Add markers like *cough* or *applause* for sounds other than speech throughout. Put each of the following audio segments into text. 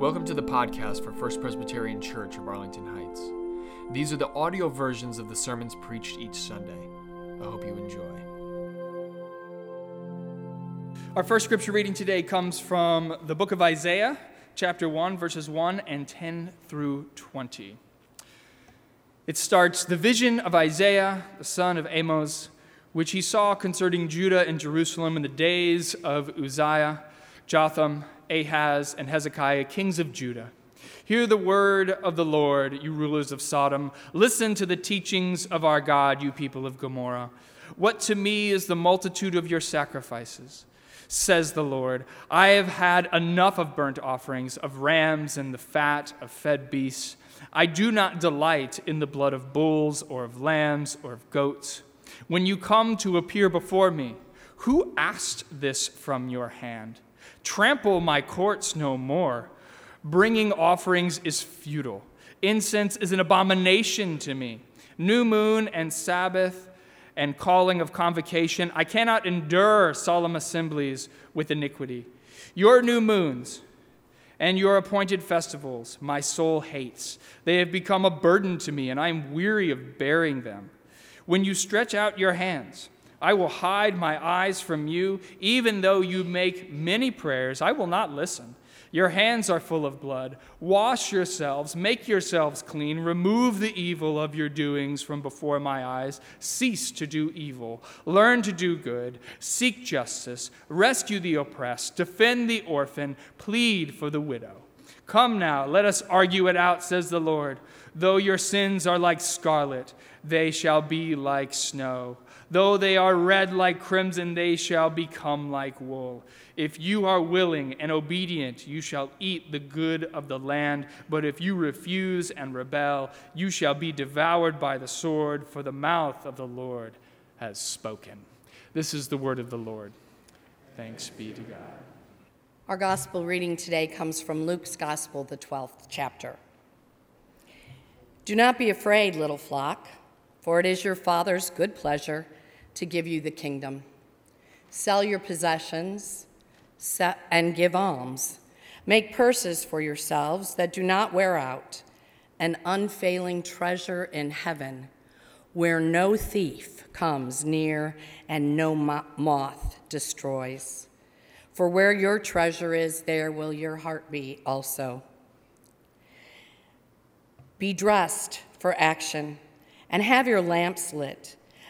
Welcome to the podcast for First Presbyterian Church of Arlington Heights. These are the audio versions of the sermons preached each Sunday. I hope you enjoy. Our first scripture reading today comes from the book of Isaiah, chapter 1, verses 1 and 10 through 20. It starts The vision of Isaiah, the son of Amos, which he saw concerning Judah and Jerusalem in the days of Uzziah, Jotham, Ahaz, and Hezekiah, kings of Judah. Hear the word of the Lord, you rulers of Sodom. Listen to the teachings of our God, you people of Gomorrah. What to me is the multitude of your sacrifices? Says the Lord, I have had enough of burnt offerings, of rams and the fat of fed beasts. I do not delight in the blood of bulls or of lambs or of goats. When you come to appear before me, who asked this from your hand? Trample my courts no more. Bringing offerings is futile. Incense is an abomination to me. New moon and Sabbath and calling of convocation. I cannot endure solemn assemblies with iniquity. Your new moons and your appointed festivals my soul hates. They have become a burden to me, and I am weary of bearing them. When you stretch out your hands, I will hide my eyes from you. Even though you make many prayers, I will not listen. Your hands are full of blood. Wash yourselves, make yourselves clean, remove the evil of your doings from before my eyes. Cease to do evil, learn to do good, seek justice, rescue the oppressed, defend the orphan, plead for the widow. Come now, let us argue it out, says the Lord. Though your sins are like scarlet, they shall be like snow. Though they are red like crimson, they shall become like wool. If you are willing and obedient, you shall eat the good of the land. But if you refuse and rebel, you shall be devoured by the sword, for the mouth of the Lord has spoken. This is the word of the Lord. Thanks be to God. Our gospel reading today comes from Luke's Gospel, the 12th chapter. Do not be afraid, little flock, for it is your Father's good pleasure to give you the kingdom. Sell your possessions and give alms. Make purses for yourselves that do not wear out, an unfailing treasure in heaven, where no thief comes near and no moth destroys. For where your treasure is, there will your heart be also. Be dressed for action and have your lamps lit.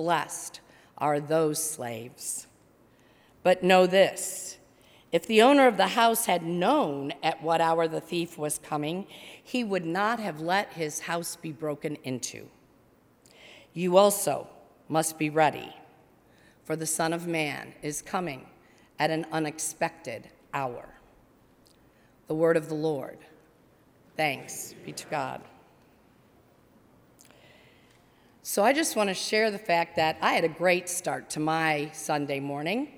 Blessed are those slaves. But know this if the owner of the house had known at what hour the thief was coming, he would not have let his house be broken into. You also must be ready, for the Son of Man is coming at an unexpected hour. The word of the Lord. Thanks be to God. So I just want to share the fact that I had a great start to my Sunday morning.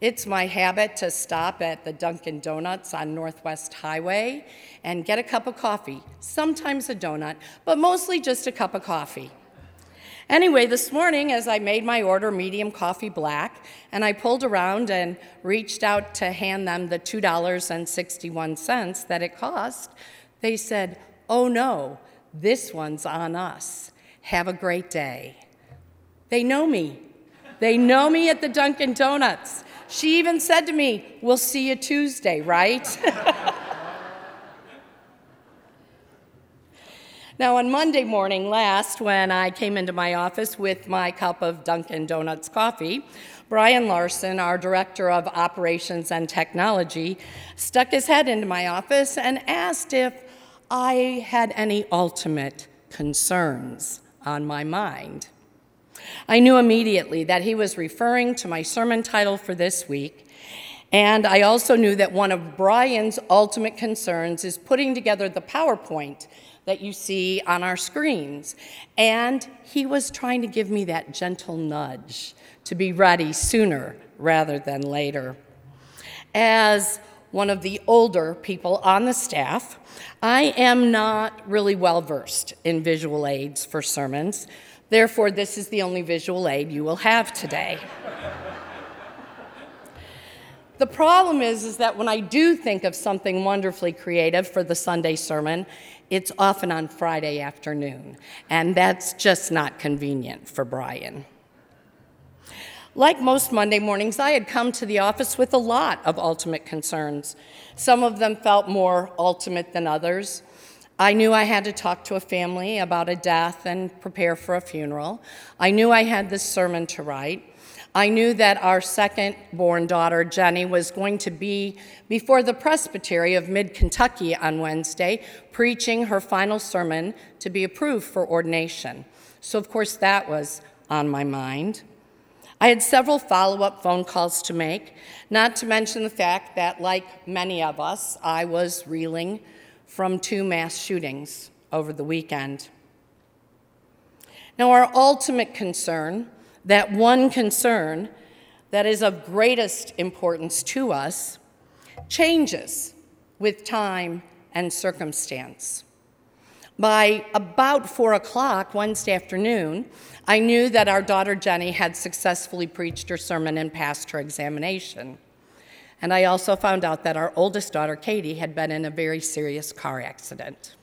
It's my habit to stop at the Dunkin' Donuts on Northwest Highway and get a cup of coffee, sometimes a donut, but mostly just a cup of coffee. Anyway, this morning, as I made my order medium coffee black, and I pulled around and reached out to hand them the $2.61 that it cost, they said, Oh no, this one's on us. Have a great day. They know me. They know me at the Dunkin' Donuts. She even said to me, We'll see you Tuesday, right? *laughs* now, on Monday morning last, when I came into my office with my cup of Dunkin' Donuts coffee, Brian Larson, our Director of Operations and Technology, stuck his head into my office and asked if I had any ultimate concerns on my mind. I knew immediately that he was referring to my sermon title for this week, And I also knew that one of Brian's ultimate concerns is putting together the PowerPoint that you see on our screens. And he was trying to give me that gentle nudge to be ready sooner rather than later. As one of the older people on the staff, I am not really well versed in visual aids for sermons. Therefore, this is the only visual aid you will have today. The problem is, is that when I do think of something wonderfully creative for the Sunday sermon, it's often on Friday afternoon, and that's just not convenient for Brian. Like most Monday mornings, I had come to the office with a lot of ultimate concerns. Some of them felt more ultimate than others. I knew I had to talk to a family about a death and prepare for a funeral. I knew I had this sermon to write. I knew that our second born daughter, Jenny, was going to be before the presbytery of Mid Kentucky on Wednesday, preaching her final sermon to be approved for ordination. So, of course, that was on my mind. I had several follow up phone calls to make, not to mention the fact that, like many of us, I was reeling from two mass shootings over the weekend. Now, our ultimate concern that one concern that is of greatest importance to us changes with time and circumstance. By about four o'clock Wednesday afternoon, I knew that our daughter Jenny had successfully preached her sermon and passed her examination. And I also found out that our oldest daughter, Katie, had been in a very serious car accident.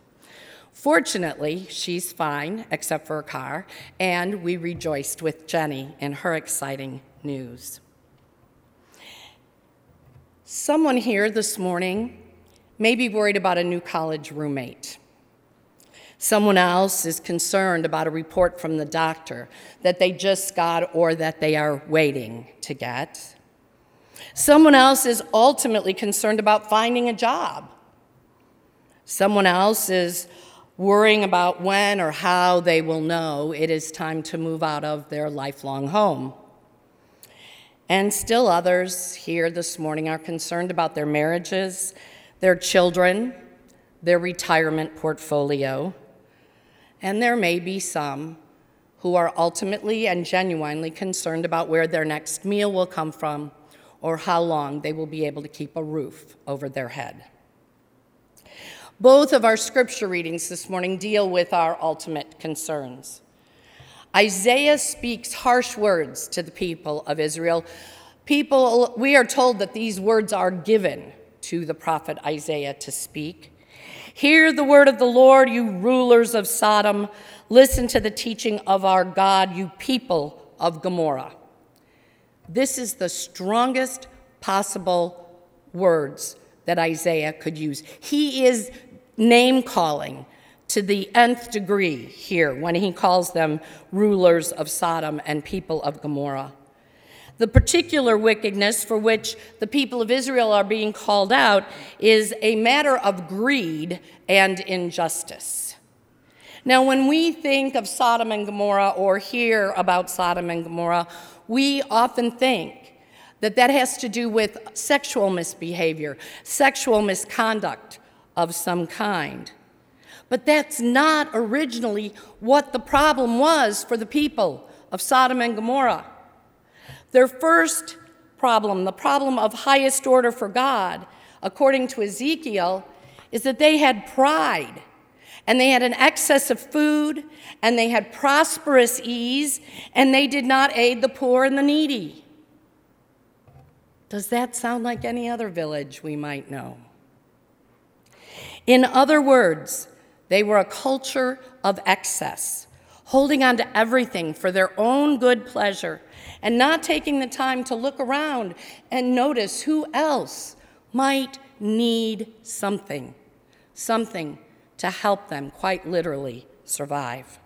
Fortunately, she's fine, except for her car, and we rejoiced with Jenny in her exciting news. Someone here this morning may be worried about a new college roommate. Someone else is concerned about a report from the doctor that they just got or that they are waiting to get. Someone else is ultimately concerned about finding a job. Someone else is worrying about when or how they will know it is time to move out of their lifelong home. And still others here this morning are concerned about their marriages, their children, their retirement portfolio, and there may be some who are ultimately and genuinely concerned about where their next meal will come from or how long they will be able to keep a roof over their head. Both of our scripture readings this morning deal with our ultimate concerns. Isaiah speaks harsh words to the people of Israel. People, we are told that these words are given to the prophet Isaiah to speak. Hear the word of the Lord, you rulers of Sodom. Listen to the teaching of our God, you people of Gomorrah. This is the strongest possible words that Isaiah could use. He is name calling to the nth degree here when he calls them rulers of Sodom and people of Gomorrah. The particular wickedness for which the people of Israel are being called out is a matter of greed and injustice. Now, when we think of Sodom and Gomorrah or hear about Sodom and Gomorrah, we often think that that has to do with sexual misbehavior, sexual misconduct, of some kind. But that's not originally what the problem was for the people of Sodom and Gomorrah. Their first problem, the problem of highest order for God, according to Ezekiel, is that they had pride and they had an excess of food and they had prosperous ease and they did not aid the poor and the needy. Does that sound like any other village we might know? In other words, they were a culture of excess, holding on to everything for their own good pleasure and not taking the time to look around and notice who else might need something, something to help them quite literally survive.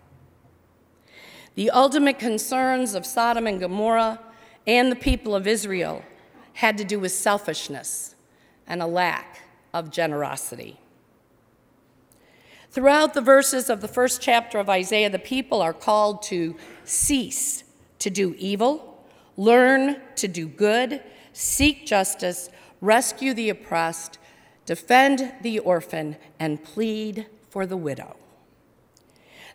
The ultimate concerns of Sodom and Gomorrah and the people of Israel had to do with selfishness and a lack of generosity. Throughout the verses of the first chapter of Isaiah, the people are called to cease to do evil, learn to do good, seek justice, rescue the oppressed, defend the orphan, and plead for the widow.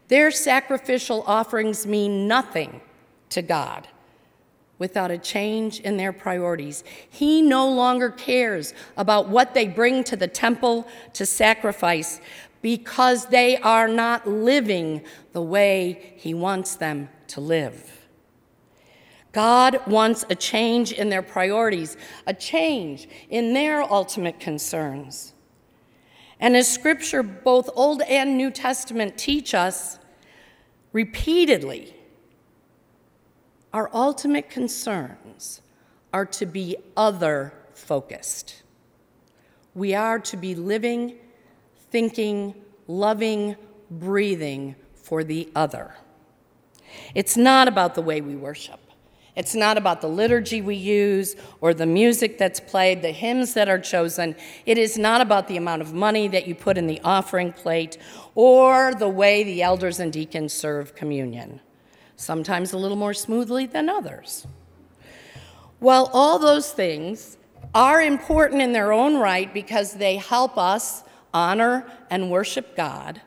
Their sacrificial offerings mean nothing to God without a change in their priorities. He no longer cares about what they bring to the temple to sacrifice because they are not living the way He wants them to live. God wants a change in their priorities, a change in their ultimate concerns. And as scripture, both Old and New Testament, teach us repeatedly, our ultimate concerns are to be other focused. We are to be living, thinking, loving, breathing for the other. It's not about the way we worship. It's not about the liturgy we use or the music that's played, the hymns that are chosen. It is not about the amount of money that you put in the offering plate or the way the elders and deacons serve communion, sometimes a little more smoothly than others. While all those things are important in their own right because they help us honor and worship God,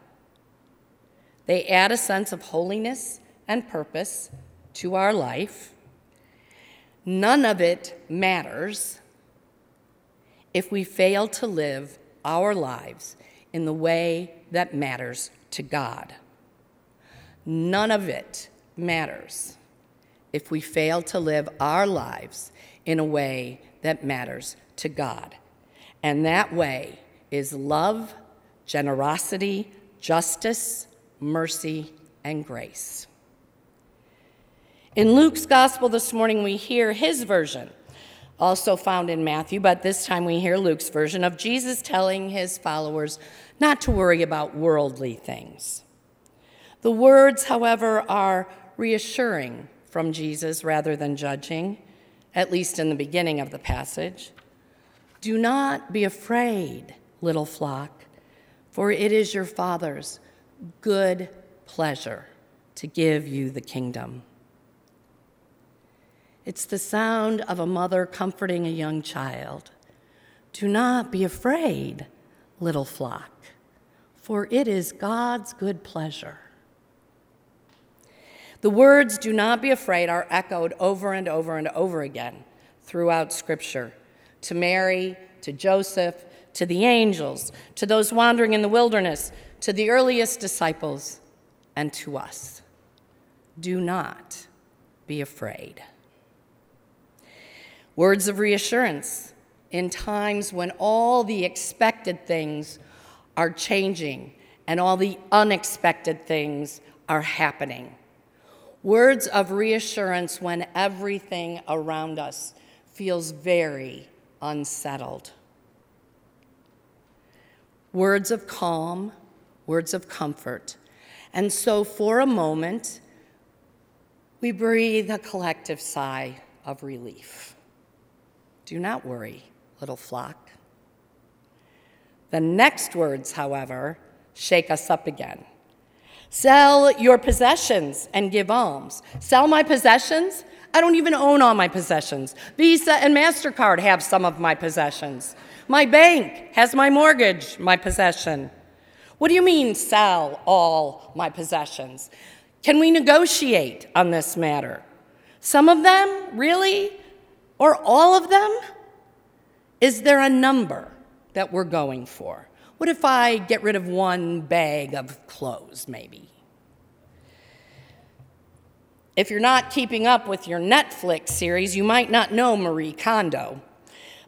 they add a sense of holiness and purpose to our life None of it matters if we fail to live our lives in the way that matters to God. None of it matters if we fail to live our lives in a way that matters to God. And that way is love, generosity, justice, mercy, and grace. In Luke's gospel this morning, we hear his version, also found in Matthew, but this time we hear Luke's version of Jesus telling his followers not to worry about worldly things. The words, however, are reassuring from Jesus rather than judging, at least in the beginning of the passage. Do not be afraid, little flock, for it is your Father's good pleasure to give you the kingdom. It's the sound of a mother comforting a young child. Do not be afraid, little flock, for it is God's good pleasure. The words, do not be afraid, are echoed over and over and over again throughout Scripture to Mary, to Joseph, to the angels, to those wandering in the wilderness, to the earliest disciples, and to us. Do not be afraid. Words of reassurance in times when all the expected things are changing and all the unexpected things are happening. Words of reassurance when everything around us feels very unsettled. Words of calm, words of comfort. And so, for a moment, we breathe a collective sigh of relief. Do not worry, little flock. The next words, however, shake us up again. Sell your possessions and give alms. Sell my possessions? I don't even own all my possessions. Visa and MasterCard have some of my possessions. My bank has my mortgage, my possession. What do you mean, sell all my possessions? Can we negotiate on this matter? Some of them? Really? Or all of them? Is there a number that we're going for? What if I get rid of one bag of clothes, maybe? If you're not keeping up with your Netflix series, you might not know Marie Kondo.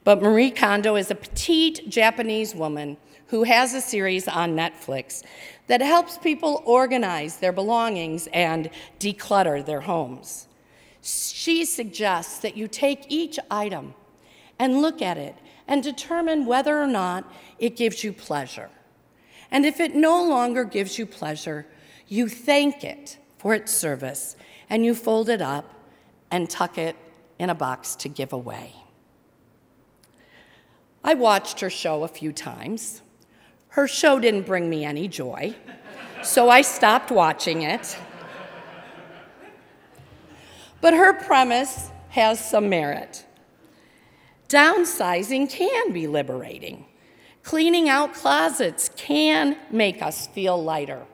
But Marie Kondo is a petite Japanese woman who has a series on Netflix that helps people organize their belongings and declutter their homes. She suggests that you take each item and look at it and determine whether or not it gives you pleasure. And if it no longer gives you pleasure, you thank it for its service and you fold it up and tuck it in a box to give away. I watched her show a few times. Her show didn't bring me any joy, so I stopped watching it. But her premise has some merit. Downsizing can be liberating. Cleaning out closets can make us feel lighter.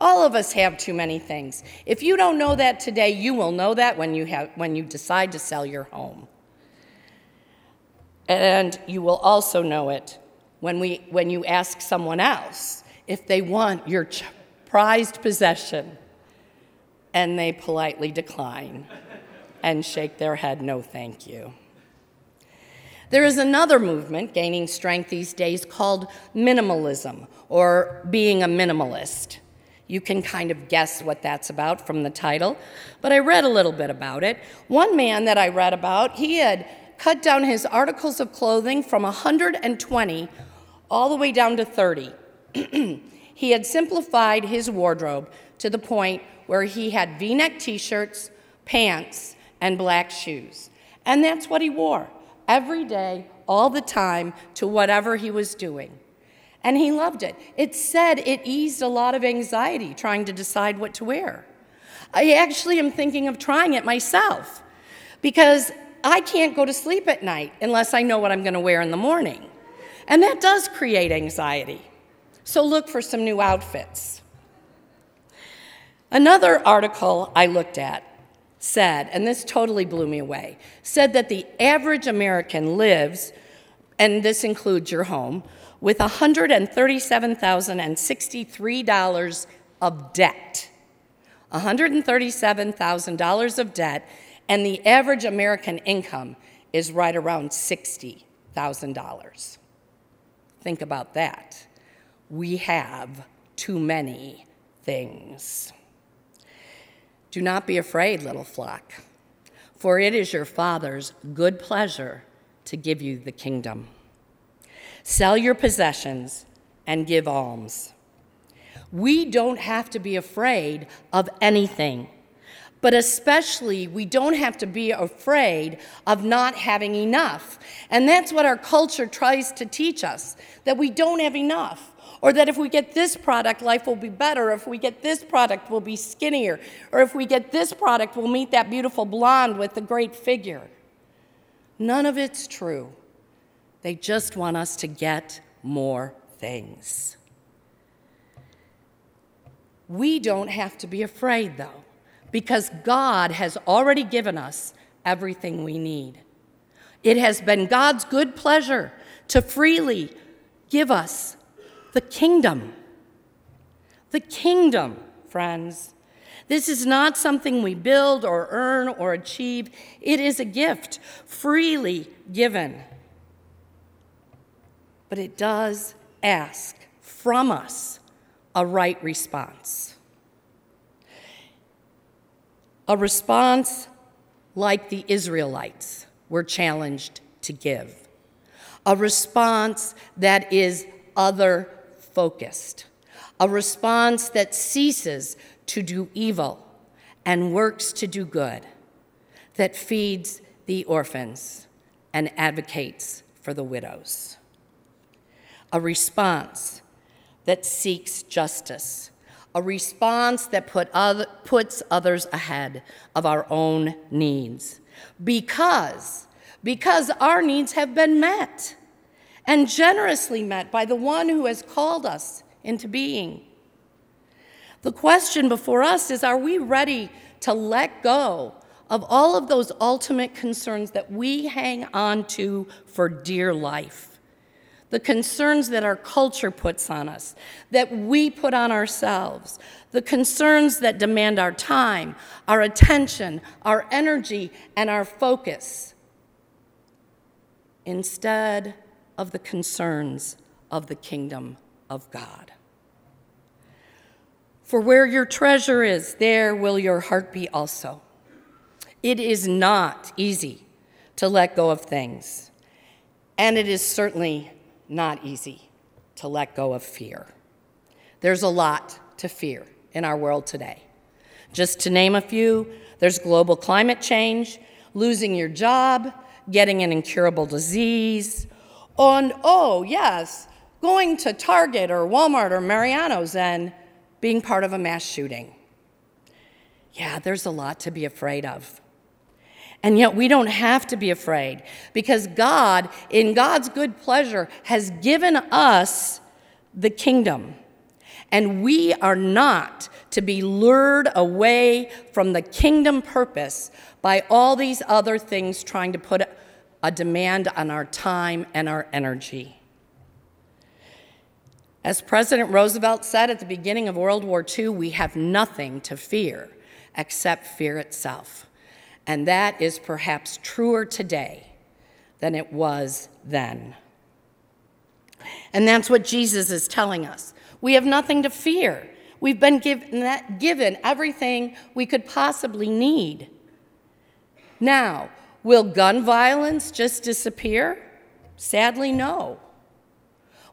All of us have too many things. If you don't know that today, you will know that when you, have, when you decide to sell your home. And you will also know it when, we, when you ask someone else if they want your prized possession and they politely decline and shake their head, no, thank you. There is another movement gaining strength these days called minimalism or being a minimalist. You can kind of guess what that's about from the title, but I read a little bit about it. One man that I read about, he had cut down his articles of clothing from 120 all the way down to 30. *clears throat* he had simplified his wardrobe to the point where he had v neck t shirts, pants, and black shoes. And that's what he wore every day, all the time, to whatever he was doing. And he loved it. It said it eased a lot of anxiety trying to decide what to wear. I actually am thinking of trying it myself because I can't go to sleep at night unless I know what I'm going to wear in the morning. And that does create anxiety. So look for some new outfits. Another article I looked at said, and this totally blew me away, said that the average American lives, and this includes your home, with $137,063 of debt. $137,000 of debt, and the average American income is right around $60,000. Think about that. We have too many things. Do not be afraid, little flock, for it is your Father's good pleasure to give you the kingdom. Sell your possessions and give alms. We don't have to be afraid of anything, but especially we don't have to be afraid of not having enough. And that's what our culture tries to teach us that we don't have enough. Or that if we get this product, life will be better. If we get this product, we'll be skinnier. Or if we get this product, we'll meet that beautiful blonde with the great figure. None of it's true. They just want us to get more things. We don't have to be afraid, though, because God has already given us everything we need. It has been God's good pleasure to freely give us the kingdom. The kingdom, friends. This is not something we build or earn or achieve, it is a gift freely given. But it does ask from us a right response. A response like the Israelites were challenged to give. A response that is other focused, a response that ceases to do evil and works to do good, that feeds the orphans and advocates for the widows. A response that seeks justice, a response that put other, puts others ahead of our own needs because because our needs have been met and generously met by the one who has called us into being. The question before us is are we ready to let go of all of those ultimate concerns that we hang on to for dear life? The concerns that our culture puts on us, that we put on ourselves, the concerns that demand our time, our attention, our energy, and our focus. Instead, of the concerns of the kingdom of God. For where your treasure is, there will your heart be also. It is not easy to let go of things, and it is certainly not easy to let go of fear. There's a lot to fear in our world today. Just to name a few, there's global climate change, losing your job, getting an incurable disease, on, oh, yes, going to Target or Walmart or Mariano's and being part of a mass shooting. Yeah, there's a lot to be afraid of. And yet we don't have to be afraid because God, in God's good pleasure, has given us the kingdom. And we are not to be lured away from the kingdom purpose by all these other things trying to put a demand on our time and our energy. As President Roosevelt said at the beginning of World War II, we have nothing to fear except fear itself. And that is perhaps truer today than it was then. And that's what Jesus is telling us. We have nothing to fear. We've been given, given everything we could possibly need. Now, will gun violence just disappear? Sadly, no.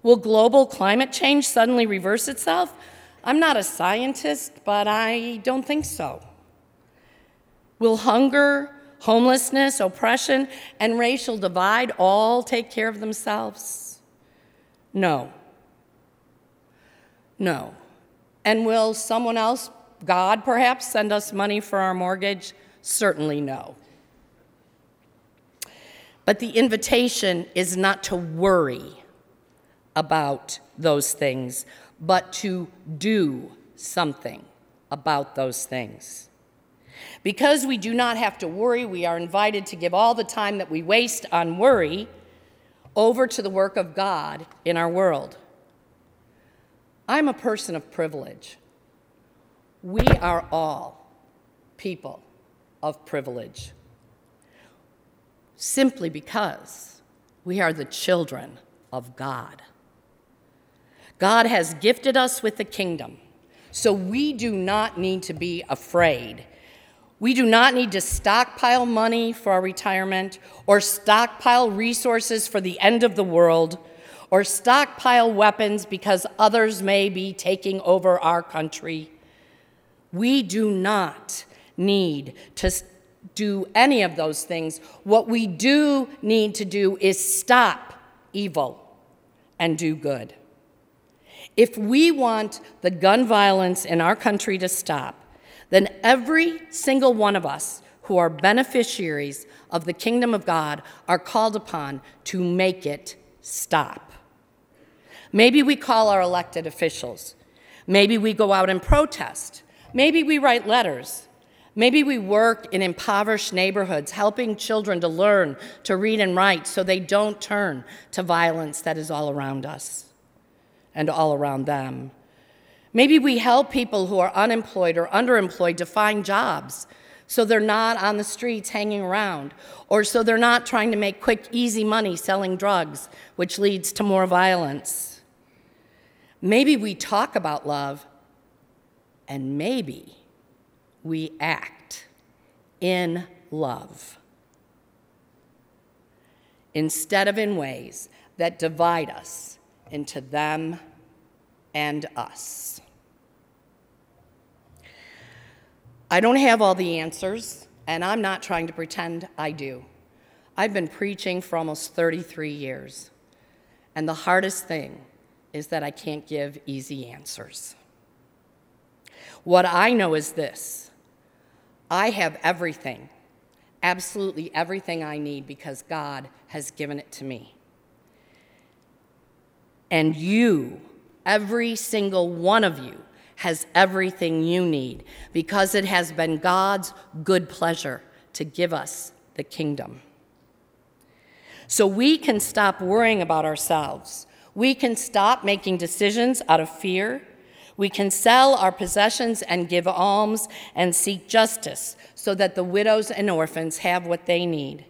Will global climate change suddenly reverse itself? I'm not a scientist, but I don't think so. Will hunger, homelessness, oppression, and racial divide all take care of themselves? No. No. And will someone else, God perhaps, send us money for our mortgage? Certainly no. But the invitation is not to worry about those things, but to do something about those things. Because we do not have to worry, we are invited to give all the time that we waste on worry over to the work of God in our world. I'm a person of privilege. We are all people of privilege simply because we are the children of God. God has gifted us with the kingdom, so we do not need to be afraid. We do not need to stockpile money for our retirement or stockpile resources for the end of the world or stockpile weapons because others may be taking over our country. We do not need to do any of those things. What we do need to do is stop evil and do good. If we want the gun violence in our country to stop, then every single one of us who are beneficiaries of the kingdom of God are called upon to make it stop. Maybe we call our elected officials. Maybe we go out and protest. Maybe we write letters. Maybe we work in impoverished neighborhoods, helping children to learn to read and write so they don't turn to violence that is all around us and all around them. Maybe we help people who are unemployed or underemployed to find jobs so they're not on the streets hanging around, or so they're not trying to make quick, easy money selling drugs, which leads to more violence. Maybe we talk about love, and maybe we act in love instead of in ways that divide us into them and us. I don't have all the answers, and I'm not trying to pretend I do. I've been preaching for almost 33 years, and the hardest thing is that I can't give easy answers. What I know is this I have everything, absolutely everything I need because God has given it to me. And you, every single one of you, has everything you need because it has been God's good pleasure to give us the kingdom. So we can stop worrying about ourselves. We can stop making decisions out of fear we can sell our possessions and give alms and seek justice so that the widows and orphans have what they need.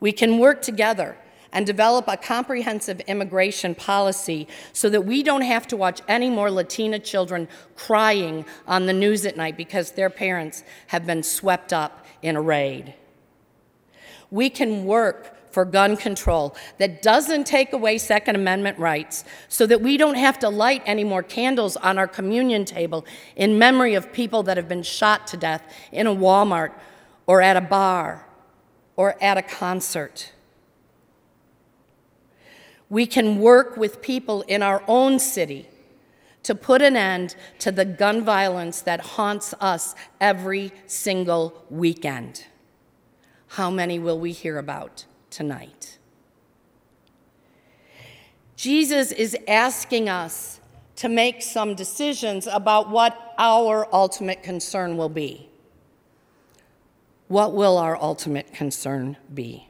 We can work together and develop a comprehensive immigration policy so that we don't have to watch any more Latina children crying on the news at night because their parents have been swept up in a raid. We can work for gun control that doesn't take away Second Amendment rights so that we don't have to light any more candles on our communion table in memory of people that have been shot to death in a Walmart or at a bar or at a concert. We can work with people in our own city to put an end to the gun violence that haunts us every single weekend. How many will we hear about tonight? Jesus is asking us to make some decisions about what our ultimate concern will be. What will our ultimate concern be?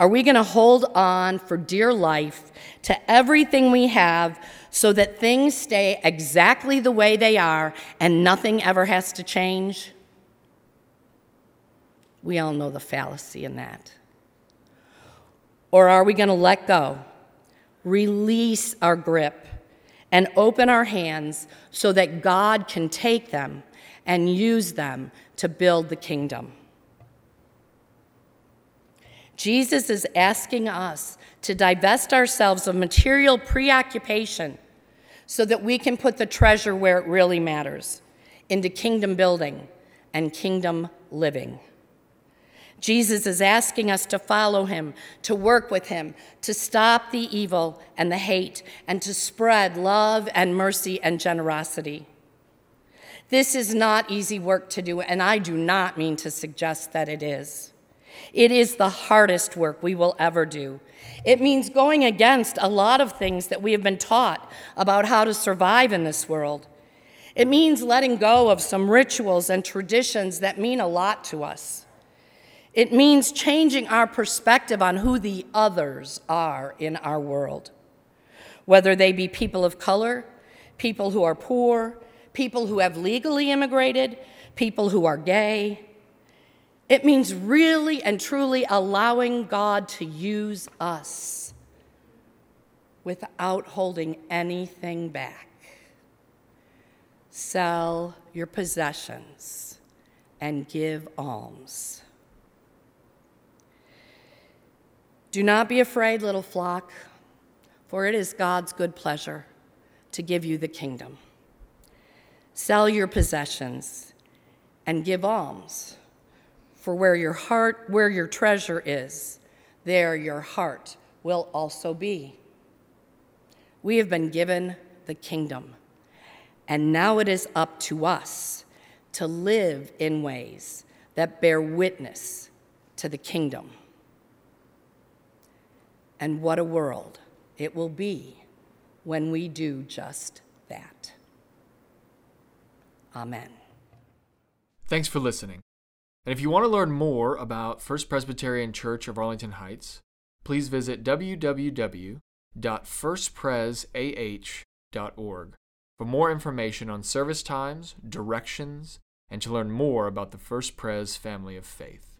Are we going to hold on for dear life to everything we have so that things stay exactly the way they are and nothing ever has to change? We all know the fallacy in that. Or are we going to let go, release our grip, and open our hands so that God can take them and use them to build the kingdom? Jesus is asking us to divest ourselves of material preoccupation so that we can put the treasure where it really matters into kingdom building and kingdom living. Jesus is asking us to follow him, to work with him, to stop the evil and the hate, and to spread love and mercy and generosity. This is not easy work to do, and I do not mean to suggest that it is. It is the hardest work we will ever do. It means going against a lot of things that we have been taught about how to survive in this world. It means letting go of some rituals and traditions that mean a lot to us. It means changing our perspective on who the others are in our world, whether they be people of color, people who are poor, people who have legally immigrated, people who are gay. It means really and truly allowing God to use us without holding anything back. Sell your possessions and give alms. Do not be afraid, little flock, for it is God's good pleasure to give you the kingdom. Sell your possessions and give alms, for where your heart, where your treasure is, there your heart will also be. We have been given the kingdom, and now it is up to us to live in ways that bear witness to the kingdom. And what a world it will be when we do just that. Amen. Thanks for listening. And if you want to learn more about First Presbyterian Church of Arlington Heights, please visit www.firstpresah.org for more information on service times, directions, and to learn more about the First Pres family of faith.